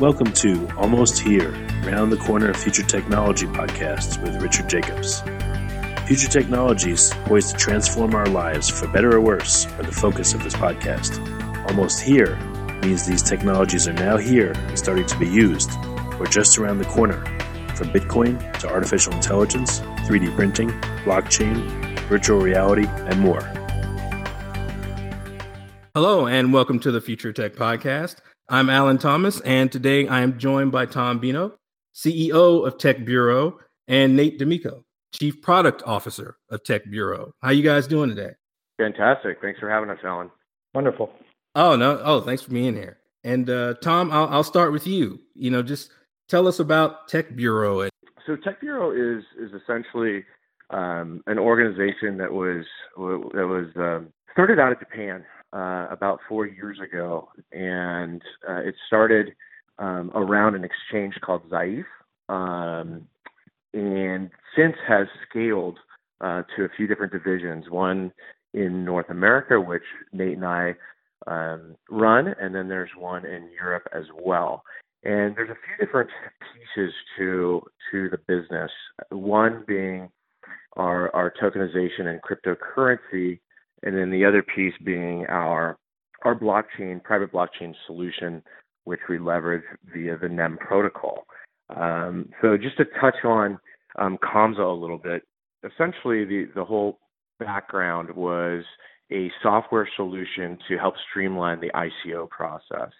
Welcome to Almost Here, Round the Corner of Future Technology podcast with Richard Jacobs. Future technologies poised to transform our lives for better or worse are the focus of this podcast. Almost Here means these technologies are now here and starting to be used, or just around the corner, from Bitcoin to artificial intelligence, 3D printing, blockchain, virtual reality, and more. Hello, and welcome to the Future Tech Podcast. I'm Alan Thomas, and today I am joined by Tom Bino, CEO of Tech Bureau, and Nate D'Amico, Chief Product Officer of Tech Bureau. How you guys doing today? Fantastic. Thanks for having us, Alan. Wonderful. Oh no! Oh, thanks for being here. And uh, Tom, I'll, I'll start with you. You know, just tell us about Tech Bureau. And- So Tech Bureau is is essentially um, an organization that was that was um, started out of Japan uh, about four years ago, and uh, it started um, around an exchange called Zaif, um, and since has scaled uh, to a few different divisions. One in North America, which Nate and I um, run, and then there's one in Europe as well. And there's a few different pieces to to the business. One being our our tokenization and cryptocurrency and then the other piece being our our blockchain, private blockchain solution, which we leverage via the NEM protocol. Um, so just to touch on um, Comsa a little bit, essentially the, the whole background was a software solution to help streamline the ICO process.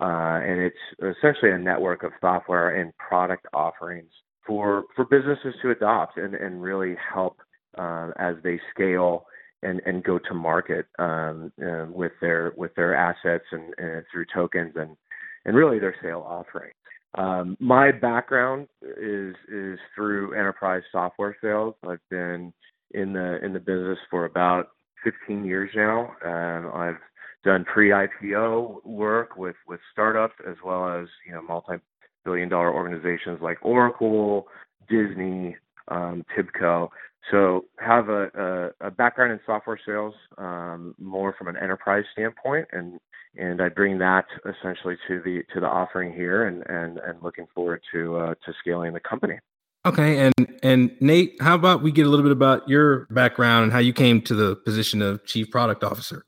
Uh, and it's essentially a network of software and product offerings for, for businesses to adopt and, and really help uh, as they scale and, and go to market um, uh, with their with their assets and, through tokens and and really their sale offering. Um, my background is is through enterprise software sales. I've been in the in the business for about 15 years now. Um, I've done pre-IPO work with with startups as well as you know multi-billion dollar organizations like Oracle, Disney, um, Tibco. So have a, a, a background in software sales, um, more from an enterprise standpoint, and and I bring that essentially to the to the offering here, and and, and looking forward to uh, to scaling the company. Okay, and and Nate, how about we get a little bit about your background and how you came to the position of chief product officer?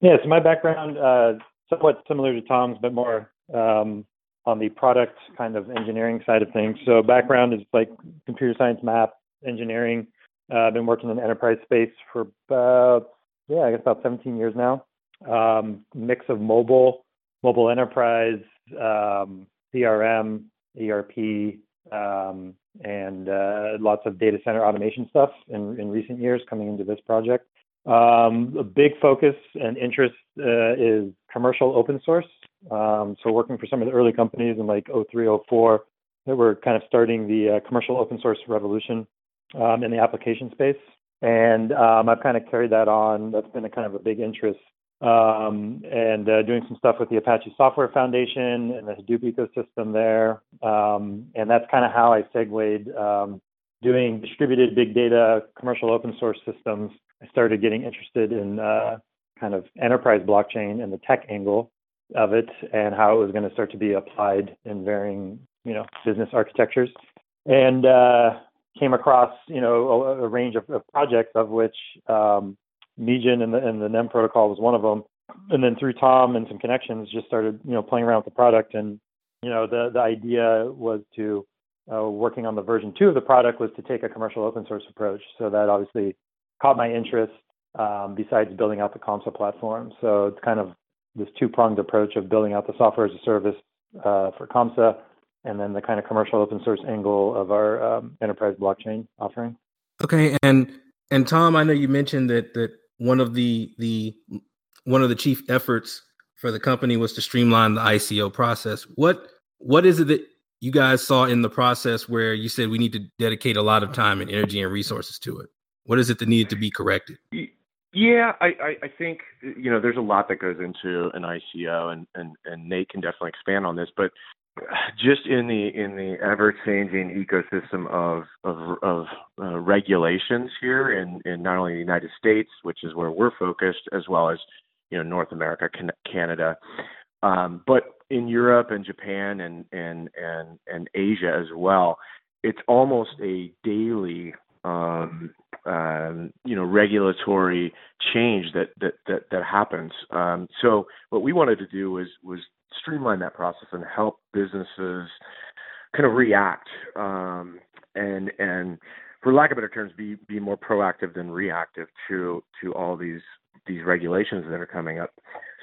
Yeah, so my background uh, somewhat similar to Tom's, but more um, on the product kind of engineering side of things. So background is like computer science, math, engineering. Uh, I've been working in enterprise space for about yeah, I guess about 17 years now. Um, mix of mobile, mobile enterprise, um, CRM, ERP, um, and uh, lots of data center automation stuff in, in recent years coming into this project. Um, a big focus and interest uh, is commercial open source. Um, so working for some of the early companies in like 03, 04 that were kind of starting the uh, commercial open source revolution um, in the application space. And um, I've kind of carried that on. That's been a kind of a big interest. Um, and uh, doing some stuff with the Apache Software Foundation and the Hadoop ecosystem there. Um, and that's kind of how I segued um, doing distributed big data commercial open source systems. I started getting interested in uh, kind of enterprise blockchain and the tech angle of it and how it was going to start to be applied in varying, you know, business architectures. And uh, came across you know a, a range of, of, projects of which um, and the, and the NEM protocol was one of them. And then through Tom and some connections, just started you know playing around with the product. And you know the the idea was to uh, working on the version two of the product was to take a commercial open source approach. So that obviously caught my interest. Um, besides building out the Comsa platform, so it's kind of this two pronged approach of building out the software as a service uh, for Comsa and then the kind of commercial open source angle of our um, enterprise blockchain offering. Okay, and and Tom, I know you mentioned that that one of the the one of the chief efforts for the company was to streamline the ICO process. What what is it that you guys saw in the process where you said we need to dedicate a lot of time and energy and resources to it? What is it that needed to be corrected? Yeah, I, I, I think you know there's a lot that goes into an ICO, and, and and Nate can definitely expand on this. But just in the in the ever changing ecosystem of of, of uh, regulations here in, in not only the United States, which is where we're focused, as well as you know North America, Canada, um, but in Europe and Japan and and and and Asia as well, it's almost a daily um, um, you know regulatory change that that that, that happens. Um, so what we wanted to do was was streamline that process and help businesses kind of react um, and and for lack of better terms be be more proactive than reactive to to all these these regulations that are coming up.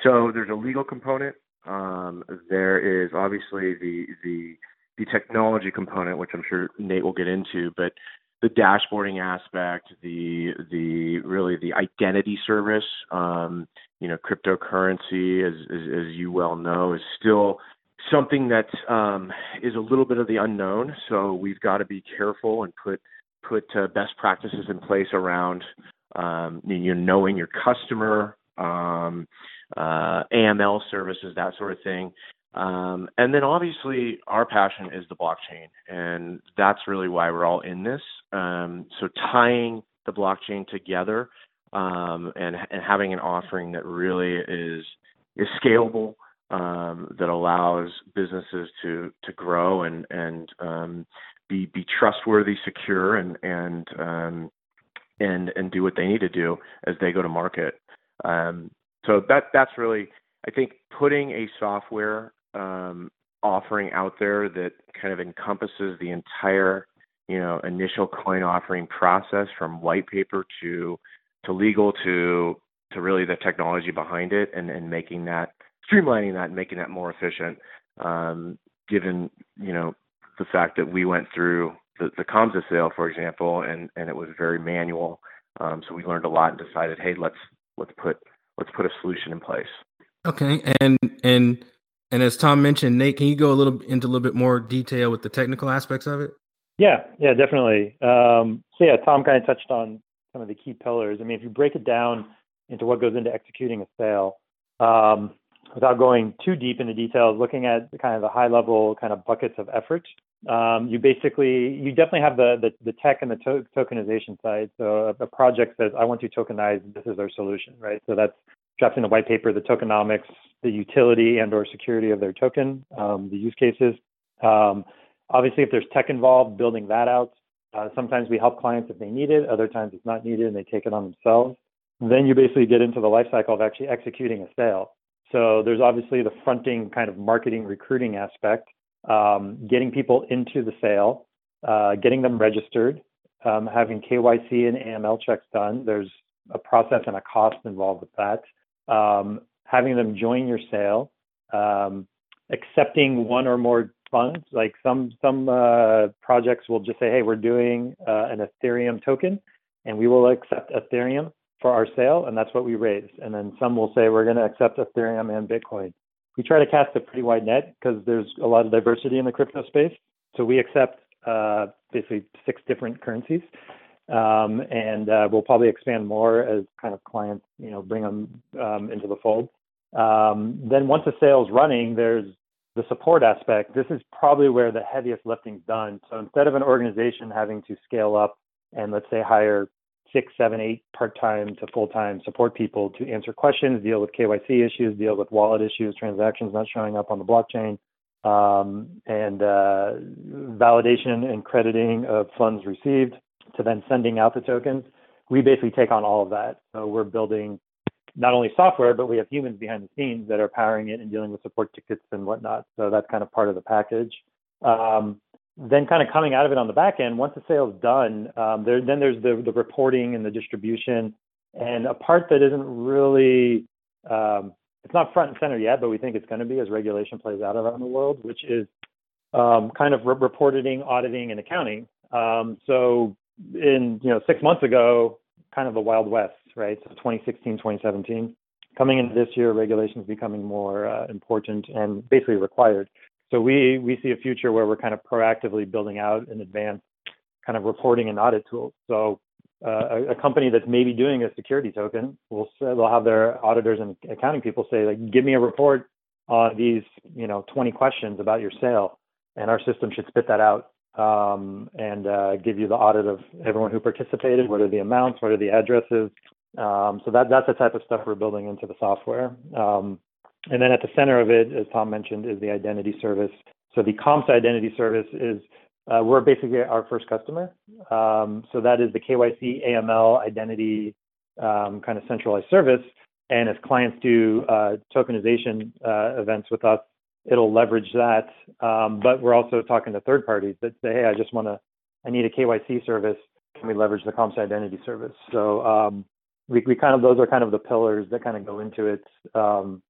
So there's a legal component. Um, there is obviously the the the technology component, which I'm sure Nate will get into, but the dashboarding aspect, the the really the identity service, um, you know, cryptocurrency, as, as, as you well know, is still something that um, is a little bit of the unknown. So we've got to be careful and put put uh, best practices in place around um, you know knowing your customer, um, uh, AML services, that sort of thing. Um, and then obviously our passion is the blockchain, and that's really why we're all in this. Um, so tying the blockchain together um, and and having an offering that really is is scalable, um, that allows businesses to to grow and and um, be be trustworthy, secure, and and um, and and do what they need to do as they go to market. so that that's really I think putting a software um, offering out there that kind of encompasses the entire, you know, initial coin offering process from white paper to to legal to to really the technology behind it and, and making that streamlining that and making that more efficient. Um, given you know the fact that we went through the, the Comsa sale, for example, and and it was very manual. Um, so we learned a lot and decided, hey, let's let's put let's put a solution in place. Okay, and and and as Tom mentioned, Nate, can you go a little into a little bit more detail with the technical aspects of it? Yeah, yeah, definitely. Um, so yeah, Tom kind of touched on some of the key pillars. I mean, if you break it down into what goes into executing a sale, um, without going too deep into details, looking at kind of the high level kind of buckets of effort, um, you basically you definitely have the the, the tech and the to- tokenization side. So a, a project says, I want to tokenize. This is our solution, right? So that's drafting the white paper, the tokenomics, the utility and or security of their token, um, the use cases. Um, obviously, if there's tech involved, building that out. Uh, sometimes we help clients if they need it. Other times it's not needed and they take it on themselves. Then you basically get into the life cycle of actually executing a sale. So there's obviously the fronting kind of marketing recruiting aspect, um, getting people into the sale, uh, getting them registered, um, having KYC and AML checks done. There's a process and a cost involved with that. Um, having them join your sale, um, accepting one or more funds. Like some some uh, projects will just say, "Hey, we're doing uh, an Ethereum token, and we will accept Ethereum for our sale, and that's what we raise." And then some will say, "We're going to accept Ethereum and Bitcoin." We try to cast a pretty wide net because there's a lot of diversity in the crypto space. So we accept uh, basically six different currencies. Um, and uh, we'll probably expand more as kind of clients, you know, bring them um, into the fold. Um, then once the sale's running, there's the support aspect. This is probably where the heaviest lifting's done. So instead of an organization having to scale up and let's say hire six, seven, eight part-time to full-time support people to answer questions, deal with KYC issues, deal with wallet issues, transactions not showing up on the blockchain, um, and uh, validation and crediting of funds received to then sending out the tokens. We basically take on all of that. So we're building not only software, but we have humans behind the scenes that are powering it and dealing with support tickets and whatnot. So that's kind of part of the package. Um, then kind of coming out of it on the back end, once the sale is done, um, there, then there's the, the reporting and the distribution. And a part that isn't really, um, it's not front and center yet, but we think it's going to be as regulation plays out around the world, which is um, kind of re- reporting, auditing, and accounting. Um, so in, you know, six months ago, kind of the Wild West, right? So 2016, 2017. Coming into this year, regulations becoming more uh, important and basically required. So we we see a future where we're kind of proactively building out in advance kind of reporting and audit tools. So uh, a, a, company that's maybe doing a security token will they'll have their auditors and accounting people say like, give me a report on these you know 20 questions about your sale, and our system should spit that out um, and uh, give you the audit of everyone who participated. What are the amounts? What are the addresses? Um, so that that's the type of stuff we're building into the software. Um, and then at the center of it, as Tom mentioned, is the identity service. So the COMSA identity service is uh, we're basically our first customer. Um, so that is the KYC AML identity um, kind of centralized service. And as clients do uh, tokenization uh, events with us, it'll leverage that. Um, but we're also talking to third parties that say, hey, I just want to, I need a KYC service. Can we leverage the COMSA identity service? So um, we, we kind of, those are kind of the pillars that kind of go into it. Um,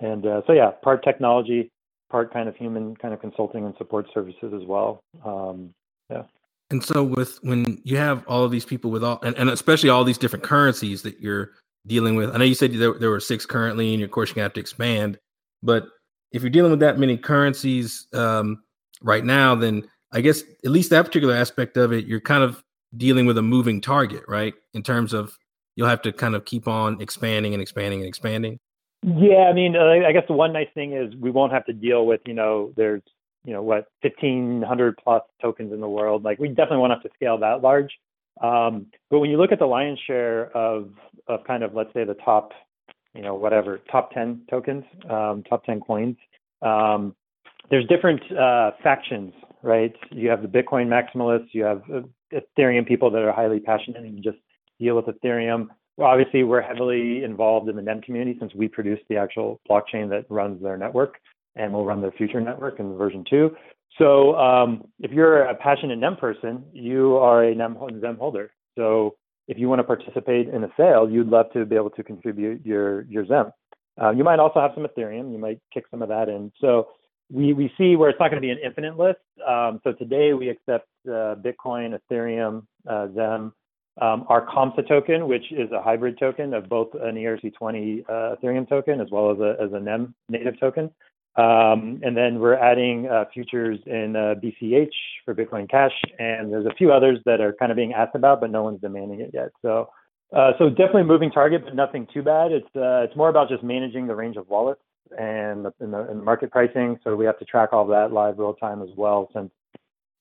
and uh, so, yeah, part technology, part kind of human kind of consulting and support services as well. Um, yeah. And so with when you have all of these people with all and, and especially all these different currencies that you're dealing with, I know you said there, there were six currently, and of course gonna have to expand. But if you're dealing with that many currencies um, right now, then I guess at least that particular aspect of it, you're kind of dealing with a moving target, right? In terms of you'll have to kind of keep on expanding and expanding and expanding. Yeah, I mean, uh, I guess the one nice thing is we won't have to deal with, you know, there's, you know, what, 1,500 plus tokens in the world. Like, we definitely won't have to scale that large. Um, but when you look at the lion's share of, of kind of, let's say, the top, you know, whatever, top 10 tokens, um, top 10 coins, um, there's different uh, factions, right? You have the Bitcoin maximalists, you have uh, Ethereum people that are highly passionate and just deal with Ethereum. Well, obviously, we're heavily involved in the NEM community since we produce the actual blockchain that runs their network and will run their future network in version two. So um, if you're a passionate NEM person, you are a NEM XEM holder. So if you want to participate in a sale, you'd love to be able to contribute your your XEM. Uh, you might also have some Ethereum. You might kick some of that in. So we we see where it's not going to be an infinite list. Um, so today we accept uh, Bitcoin, Ethereum, uh, XEM, um, our COMSA token, which is a hybrid token of both an ERC20 uh, Ethereum token as well as a, as a NEM native token. Um, and then we're adding uh, futures in uh, BCH for Bitcoin Cash, and there's a few others that are kind of being asked about, but no one's demanding it yet. So, uh, so definitely moving target, but nothing too bad. It's uh, it's more about just managing the range of wallets and the, and the, and the market pricing. So we have to track all that live real time as well, since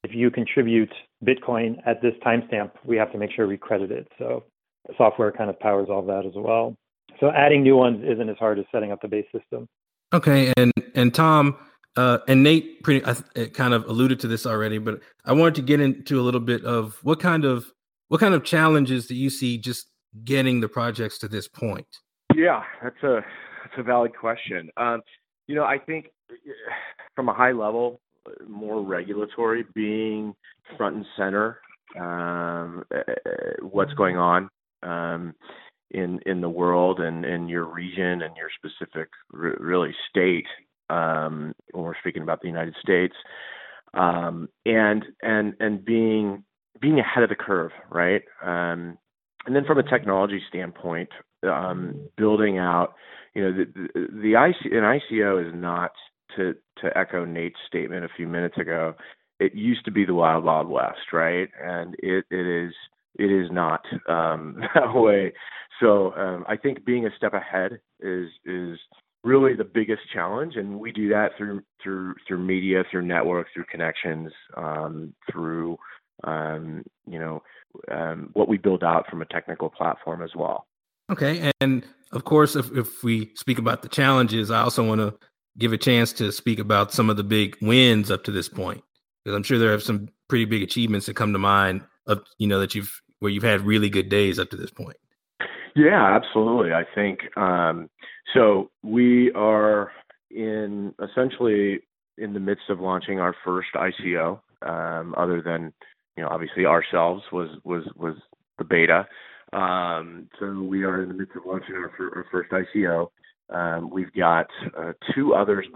if you contribute Bitcoin at this timestamp, we have to make sure we credit it. So the software kind of powers all that as well. So adding new ones isn't as hard as setting up the base system. Okay, and and Tom uh, and Nate pretty I kind of alluded to this already, but I wanted to get into a little bit of what kind of what kind of challenges do you see just getting the projects to this point? Yeah, that's a that's a valid question. Um, you know, I think from a high level, more regulatory being front and center um, eh, eh, what's going on um, in in the world and in your region and your specific really state um, when we're speaking about the United States um, and and and being being ahead of the curve right um, and then from a technology standpoint um, building out you know the the, the IC, an ICO is not to to echo Nate's statement a few minutes ago, it used to be the wild wild west, right? And it it is it is not um, that way. So um, I think being a step ahead is is really the biggest challenge, and we do that through through through media, through networks, through connections, um, through um, you know um, what we build out from a technical platform as well. Okay, and of course, if if we speak about the challenges, I also want to give a chance to speak about some of the big wins up to this point because i'm sure there are some pretty big achievements that come to mind of you know that you've where you've had really good days up to this point? Yeah absolutely. I think um, so we are in essentially in the midst of launching our first ico um, other than you know obviously ourselves was was was the beta. Um, so we are in the midst of launching our, our first ico um, we've got uh, two others,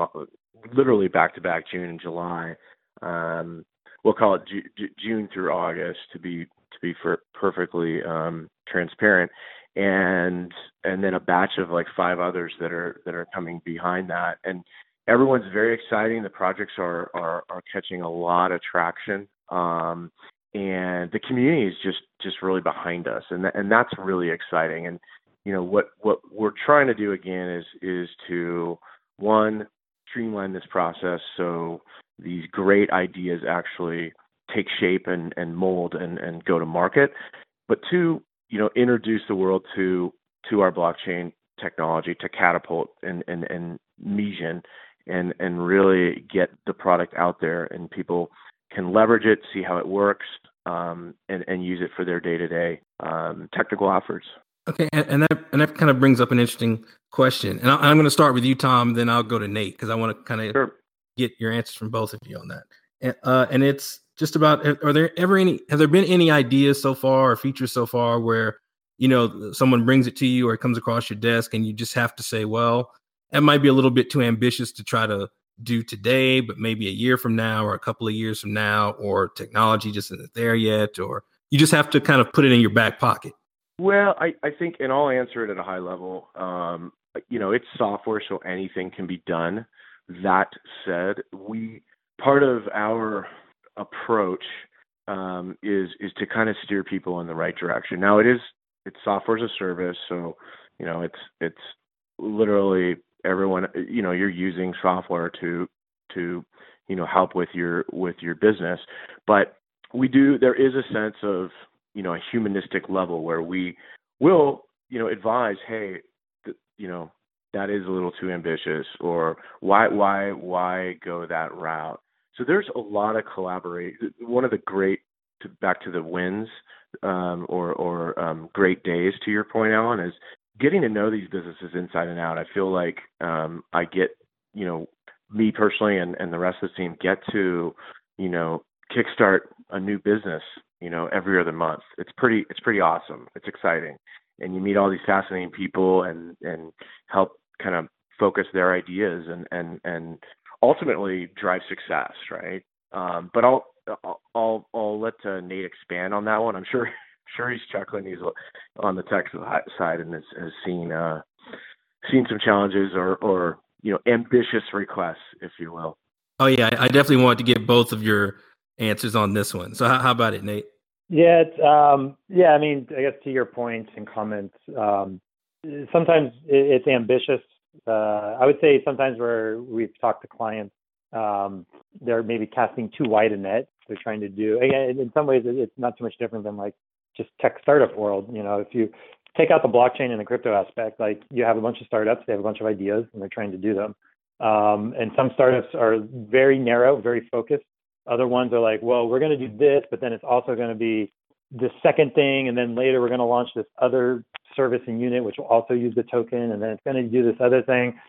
literally back to back, June and July. Um, we'll call it Ju- June through August to be to be for perfectly um, transparent, and and then a batch of like five others that are that are coming behind that, and everyone's very exciting. The projects are are, are catching a lot of traction. Um, and the community is just just really behind us and th- and that's really exciting and you know what what we're trying to do again is is to one streamline this process so these great ideas actually take shape and, and mold and, and go to market but two you know introduce the world to to our blockchain technology to catapult and and and mijin and and really get the product out there and people can leverage it, see how it works, um, and and use it for their day to day technical efforts. Okay, and, and, that and that kind of brings up an interesting question, and I, am going to start with you, Tom. Then I'll go to Nate because I want to kind of sure. get your answers from both of you on that. And, uh, and it's just about: are there ever any? Have there been any ideas so far or features so far where you know someone brings it to you or it comes across your desk, and you just have to say, "Well, that might be a little bit too ambitious to try to do today, but maybe a year from now or a couple of years from now, or technology just isn't there yet, or you just have to kind of put it in your back pocket? Well, I, I think, and I'll answer it at a high level. Um, you know, it's software, so anything can be done. That said, we part of our approach um, is is to kind of steer people in the right direction. Now, it is it's software as a service, so you know, it's it's literally everyone you know you're using software to to you know help with your with your business but we do there is a sense of you know a humanistic level where we will you know advise hey you know that is a little too ambitious or why why why go that route so there's a lot of collaborate one of the great to, back to the wins um, or or um, great days to your point alan is getting to know these businesses inside and out, I feel like um, I get, you know, me personally and, and the rest of the team get to, you know, kickstart a new business, you know, every other month. It's pretty, it's pretty awesome. It's exciting, and you meet all these fascinating people and and help kind of focus their ideas and and and ultimately drive success, right? Um, but I'll I'll I'll let uh, Nate expand on that one. I'm sure sure he's chuckling. He's on the tech side and has, has seen uh, seen some challenges or or you know ambitious requests, if you will. Oh yeah, I definitely want to get both of your answers on this one. So how, how about it, Nate? Yeah, um, yeah. I mean, I guess to your points point and comments, um, sometimes it's ambitious. Uh, I would say sometimes where we've talked to clients, um, they're maybe casting too wide a net. They're trying to do. Again, in some ways, it's not too much different than like just tech startup world. You know, if you take out the blockchain and the crypto aspect, like you have a bunch of startups, they have a bunch of ideas and they're trying to do them. Um, and some startups are very narrow, very focused. Other ones are like, well, we're going to do this, but then it's also going to be the second thing, and then later we're going to launch this other service and unit, which will also use the token, and then it's going to do this other thing.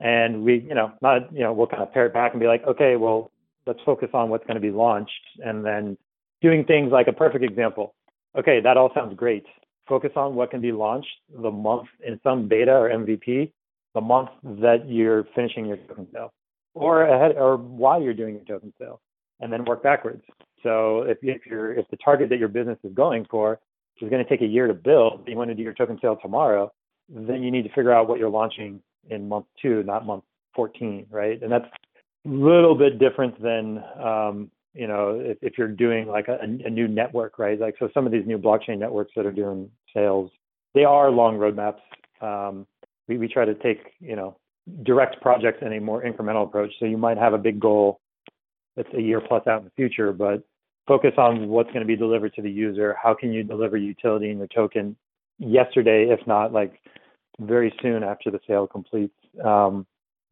And we, you know, not, you know, we'll kind of pare it back and be like, okay, well, let's focus on what's going to be launched, and then doing things like a perfect example okay, that all sounds great. Focus on what can be launched the month in some beta or MVP, the month that you're finishing your token sale, or ahead or while you're doing your token sale, and then work backwards. So if, if you're if the target that your business is going for is going to take a year to build, you want to do your token sale tomorrow, then you need to figure out what you're launching in month two, not month 14, right? And that's a little bit different than um, you know, if, if you're doing like a, a, new network, right? Like, so some of these new blockchain networks that are doing sales, they are long roadmaps. Um, we, we try to take, you know, direct projects in a more incremental approach. So you might have a big goal that's a year plus out in the future, but focus on what's going to be delivered to the user. How can you deliver utility in your token yesterday, if not like very soon after the sale completes? Um,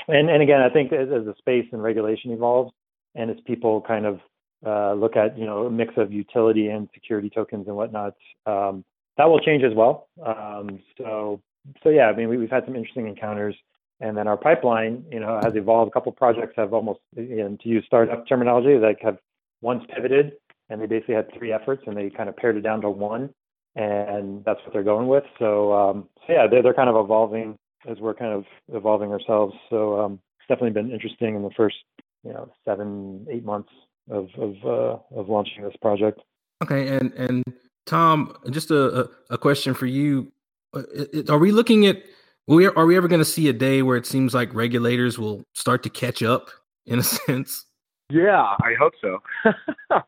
and, and again, I think as, as the space and regulation evolves, and as people kind of uh, look at you know a mix of utility and security tokens and whatnot, um, that will change as well. Um, so so yeah, I mean we, have had some interesting encounters, and then our pipeline you know has evolved. A couple projects have almost you know, to use startup terminology like have once pivoted and they basically had three efforts and they kind of pared it down to one and that's what they're going with. So, um, so yeah, they're, they're kind of evolving as we're kind of evolving ourselves. So um, it's definitely been interesting in the first you know seven eight months of of uh, of launching this project. Okay, and and Tom, just a a question for you: uh, Are we looking at? Are we ever going to see a day where it seems like regulators will start to catch up in a sense? Yeah, I hope so.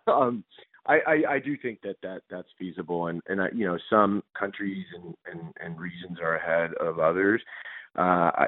um, I, I, I do think that, that that's feasible, and and I, you know some countries and, and, and regions are ahead of others. Uh, I,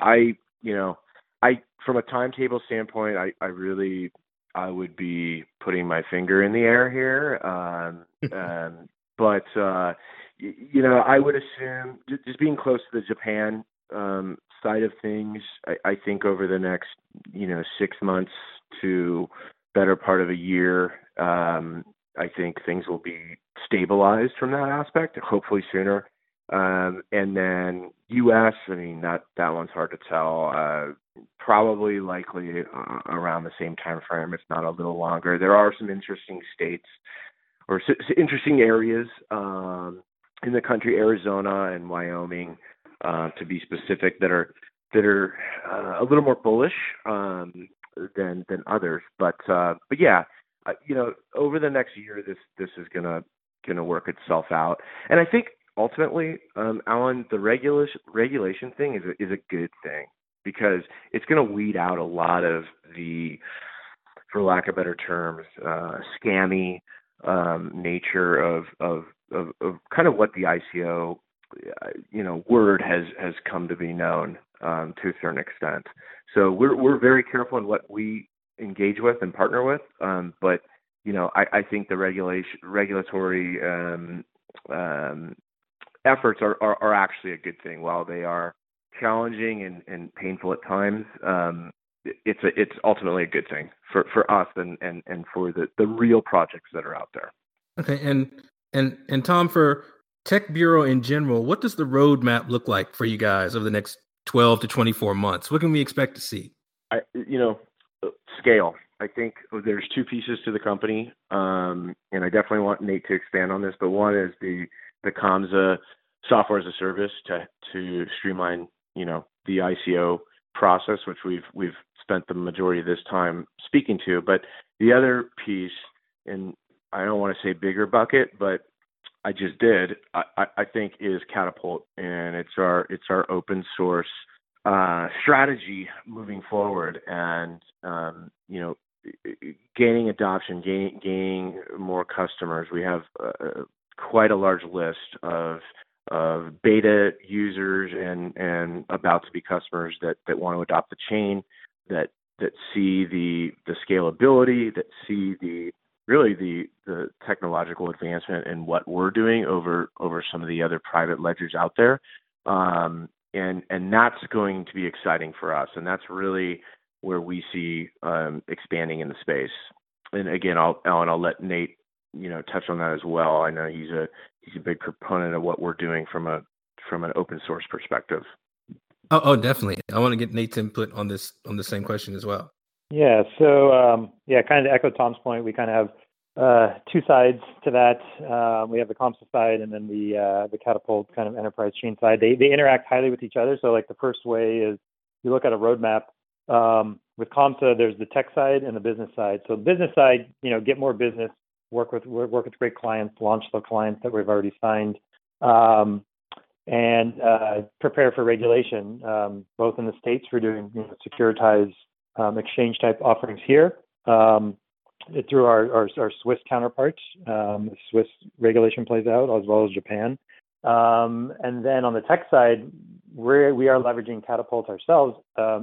I you know I from a timetable standpoint, I, I really I would be putting my finger in the air here. Um, um, but uh, you know, I would assume just being close to the Japan um, side of things, I, I think over the next, you know, six months to better part of a year, um, I think things will be stabilized from that aspect, hopefully sooner. Um, and then U.S., I mean that that one's hard to tell. Uh, probably likely uh, around the same time frame, if not a little longer. There are some interesting states or s- interesting areas um, in the country, Arizona and Wyoming, uh, to be specific, that are that are uh, a little more bullish um, than than others. But uh, but yeah, uh, you know, over the next year, this this is gonna gonna work itself out, and I think ultimately, um, Alan, the regulation regulation thing is a, is a good thing because it's to weed out a lot of the, for lack of better terms, uh, scammy um, nature of, of of of kind of what the ICO, uh, you know, word has has come to be known um, to a certain extent. So we're we're very careful in what we engage with and partner with, um, but you know, I, I think the regulation regulatory um, um, efforts are, are, are actually a good thing. While they are challenging and, and painful at times, um, it's a, it's ultimately a good thing for, for us and, and, and for the, the real projects that are out there. Okay, and and and Tom, for Tech Bureau in general, what does the roadmap look like for you guys over the next twelve to twenty four months? What can we expect to see? I, you know, scale. I think there's two pieces to the company, um, and I definitely want Nate to expand on this. But one is the the Comsa software as a service to to streamline, you know, the ICO process, which we've we've spent the majority of this time speaking to. But the other piece, and I don't want to say bigger bucket, but I just did. I, I think is Catapult, and it's our it's our open source uh, strategy moving forward, and um, you know, gaining adoption, gaining gaining more customers. We have uh, quite a large list of of beta users and and about to be customers that that want to adopt the chain that that see the the scalability that see the really the the technological advancement in what we're doing over over some of the other private ledgers out there um, and and that's going to be exciting for us and that's really where we see um, expanding in the space and again I'll Alan I'll let Nate you know touch on that as well. I know he's a he's a big proponent of what we're doing from a from an open source perspective. Oh, oh definitely. I want to get Nate's input on this on the same question as well. Yeah. So um, yeah, kind of echo Tom's point, we kind of have uh, two sides to that. Uh, we have the Comsa side and then the uh, the Catapult kind of enterprise chain side. They they interact highly with each other. So like the first way is you look at a roadmap. Um, with Comsa, there's the tech side and the business side. So business side, you know, get more business work with work with great clients, launch the clients that we've already signed, um, and uh, prepare for regulation, um, both in the states for doing you know, securitized um, exchange type offerings here um, through our, our, our, Swiss counterparts. Um, Swiss regulation plays out as well as Japan. Um, and then on the tech side, we're, we are leveraging Catapult ourselves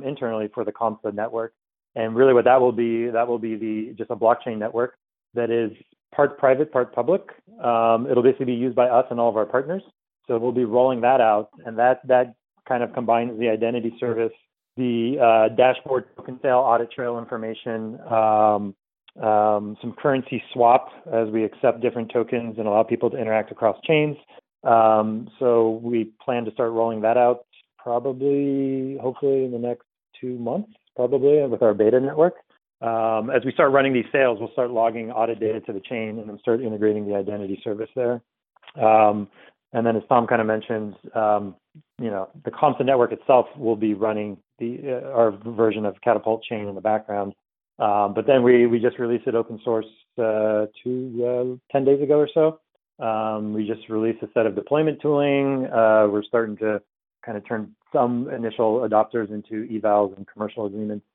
internally for the Comsa network. And really, what that will be, that will be the just a blockchain network that is part private, part public. Um, it'll basically be used by us and all of our partners. So we'll be rolling that out, and that that kind of combines the identity service, the uh, dashboard token sale audit trail information, um, um, some currency swap as we accept different tokens and allow people to interact across chains. Um, so we plan to start rolling that out probably, hopefully, in the next two months, probably with our beta network um, as we start running these sales, we'll start logging audit data to the chain and then start integrating the identity service there. Um, and then, as Tom kind of mentioned, um, you know, the Comsa network itself will be running the uh, our version of Catapult chain in the background. Um, but then we we just released it open source uh, two uh, ten days ago or so. Um, we just released a set of deployment tooling. Uh, we're starting to kind of turn some initial adopters into evals and commercial agreements,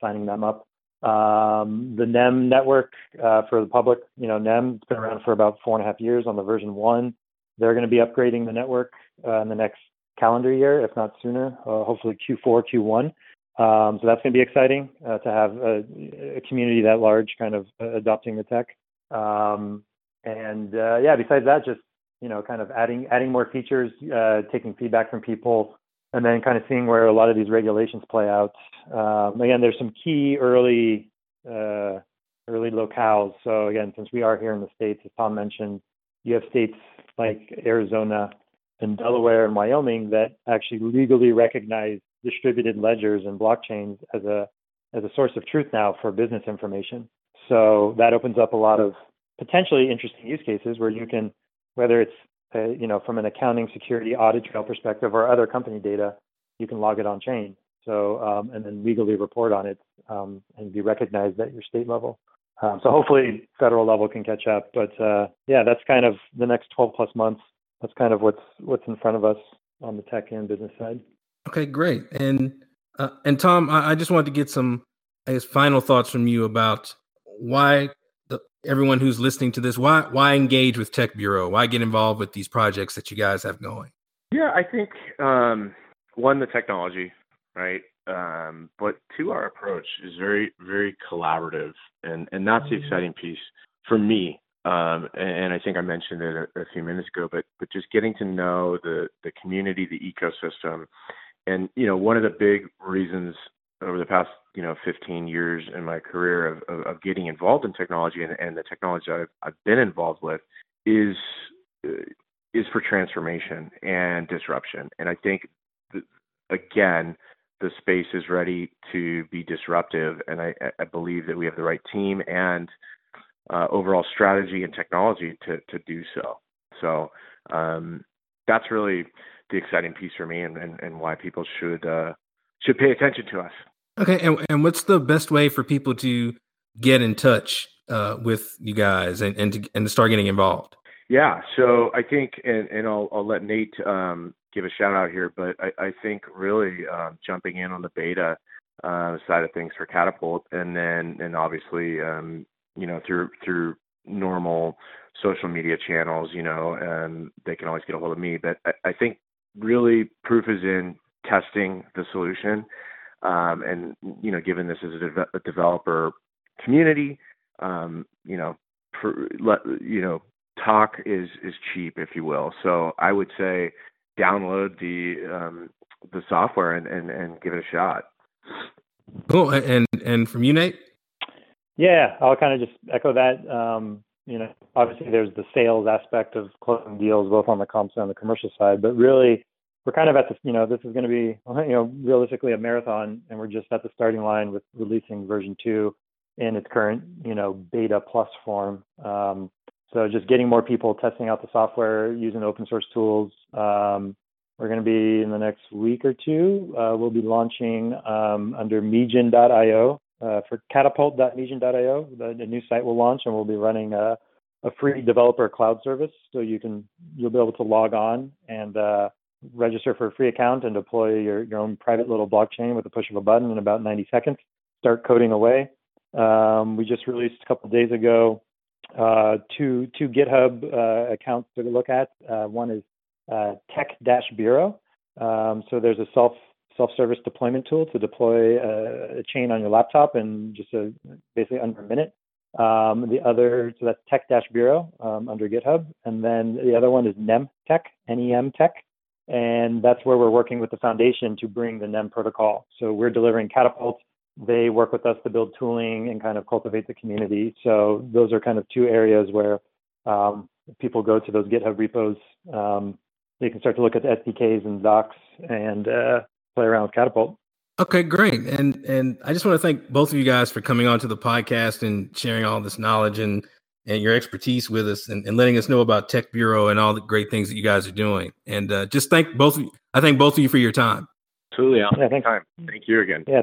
signing them up. Um, the NEM network uh, for the public, you know, NEM's been around for about four and a half years on the version one. They're going to be upgrading the network uh, in the next calendar year, if not sooner, uh, hopefully Q4, Q1. Um, so that's going to be exciting uh, to have a, a, community that large kind of uh, adopting the tech. Um, and uh, yeah, besides that, just you know, kind of adding adding more features, taking feedback from people, and then kind of seeing where a lot of these regulations play out. Um, again, there's some key early uh, early locales. So again, since we are here in the states, as Tom mentioned, you have states like Arizona and Delaware and Wyoming that actually legally recognize distributed ledgers and blockchains as a as a source of truth now for business information. So that opens up a lot of potentially interesting use cases where you can, whether it's uh, you know from an accounting, security, audit trail perspective or other company data, you can log it on chain. So um, and then legally report on it um, and be recognized at your state level. Um, so hopefully federal level can catch up. But uh, yeah, that's kind of the next 12 plus months. That's kind of what's what's in front of us on the tech and business side. Okay, great. And uh, and Tom, I, I, just wanted to get some, I guess, final thoughts from you about why the, everyone who's listening to this, why why engage with Tech Bureau? Why get involved with these projects that you guys have going? Yeah, I think um, one, the technology, right? Um, but to our approach is very, very collaborative, and and that's the mm-hmm. exciting piece for me. Um, and I think I mentioned it a, a, few minutes ago, but but just getting to know the the community, the ecosystem, and you know one of the big reasons over the past you know 15 years in my career of, of, of getting involved in technology and, and the technology I've, I've been involved with is uh, is for transformation and disruption. And I think again the space is ready to be disruptive, and I, I believe that we have the right team and uh, overall strategy and technology to to do so. So um, that's really the exciting piece for me, and, and, and why people should uh, should pay attention to us. Okay, and, and what's the best way for people to get in touch uh, with you guys and and to, and to start getting involved? Yeah, so I think, and, and I'll, I'll let Nate um, give a shout out here, but I, I think really um, jumping in on the beta uh, side of things for Catapult, and then and obviously um, you know through through normal social media channels, you know, and they can always get a hold of me. But I, I think really proof is in testing the solution, um, and you know, given this is a, de- a developer community, um, you know, for, let, you know, talk is is cheap, if you will. So I would say download the um, the software and, and and give it a shot. Cool. And and from you, Nate. Yeah, I'll kind of just echo that. Um, you know, obviously there's the sales aspect of closing deals, both on the comps and the commercial side, but really we're kind of at the, you know, this is going to be, you know, realistically a marathon, and we're just at the starting line with releasing version two in its current, you know, beta plus form. Um, so just getting more people testing out the software using open source tools. Um, we're going to be in the next week or two. Uh, we'll be launching um, under mijin.io uh, for catapult.mijin.io. The, the, new site will launch, and we'll be running a, a, free developer cloud service. So you can you'll be able to log on and uh, register for a free account and deploy your, your own private little blockchain with the push of a button in about 90 seconds. Start coding away. Um, we just released a couple days ago uh, two two GitHub uh, accounts to look at. Uh, one is uh, Tech Dash Bureau. Um, so there's a self self service deployment tool to deploy a, a chain on your laptop in just a, basically under a minute. Um, the other so that's Tech Dash Bureau um, under GitHub, and then the other one is Nem Tech N E M Tech. And that's where we're working with the foundation to bring the NEM protocol. So we're delivering Catapult they work with us to build tooling and kind of cultivate the community. So those are kind of two areas where um, people go to those GitHub repos. Um, they can start to look at the SDKs and docs and uh, play around with Catapult. Okay, great. And and I just want to thank both of you guys for coming on to the podcast and sharing all this knowledge and and your expertise with us and, and letting us know about Tech Bureau and all the great things that you guys are doing. And uh, just thank both of you. I thank both of you for your time. Absolutely. Yeah, thanks. Time. Thank you again. Yeah.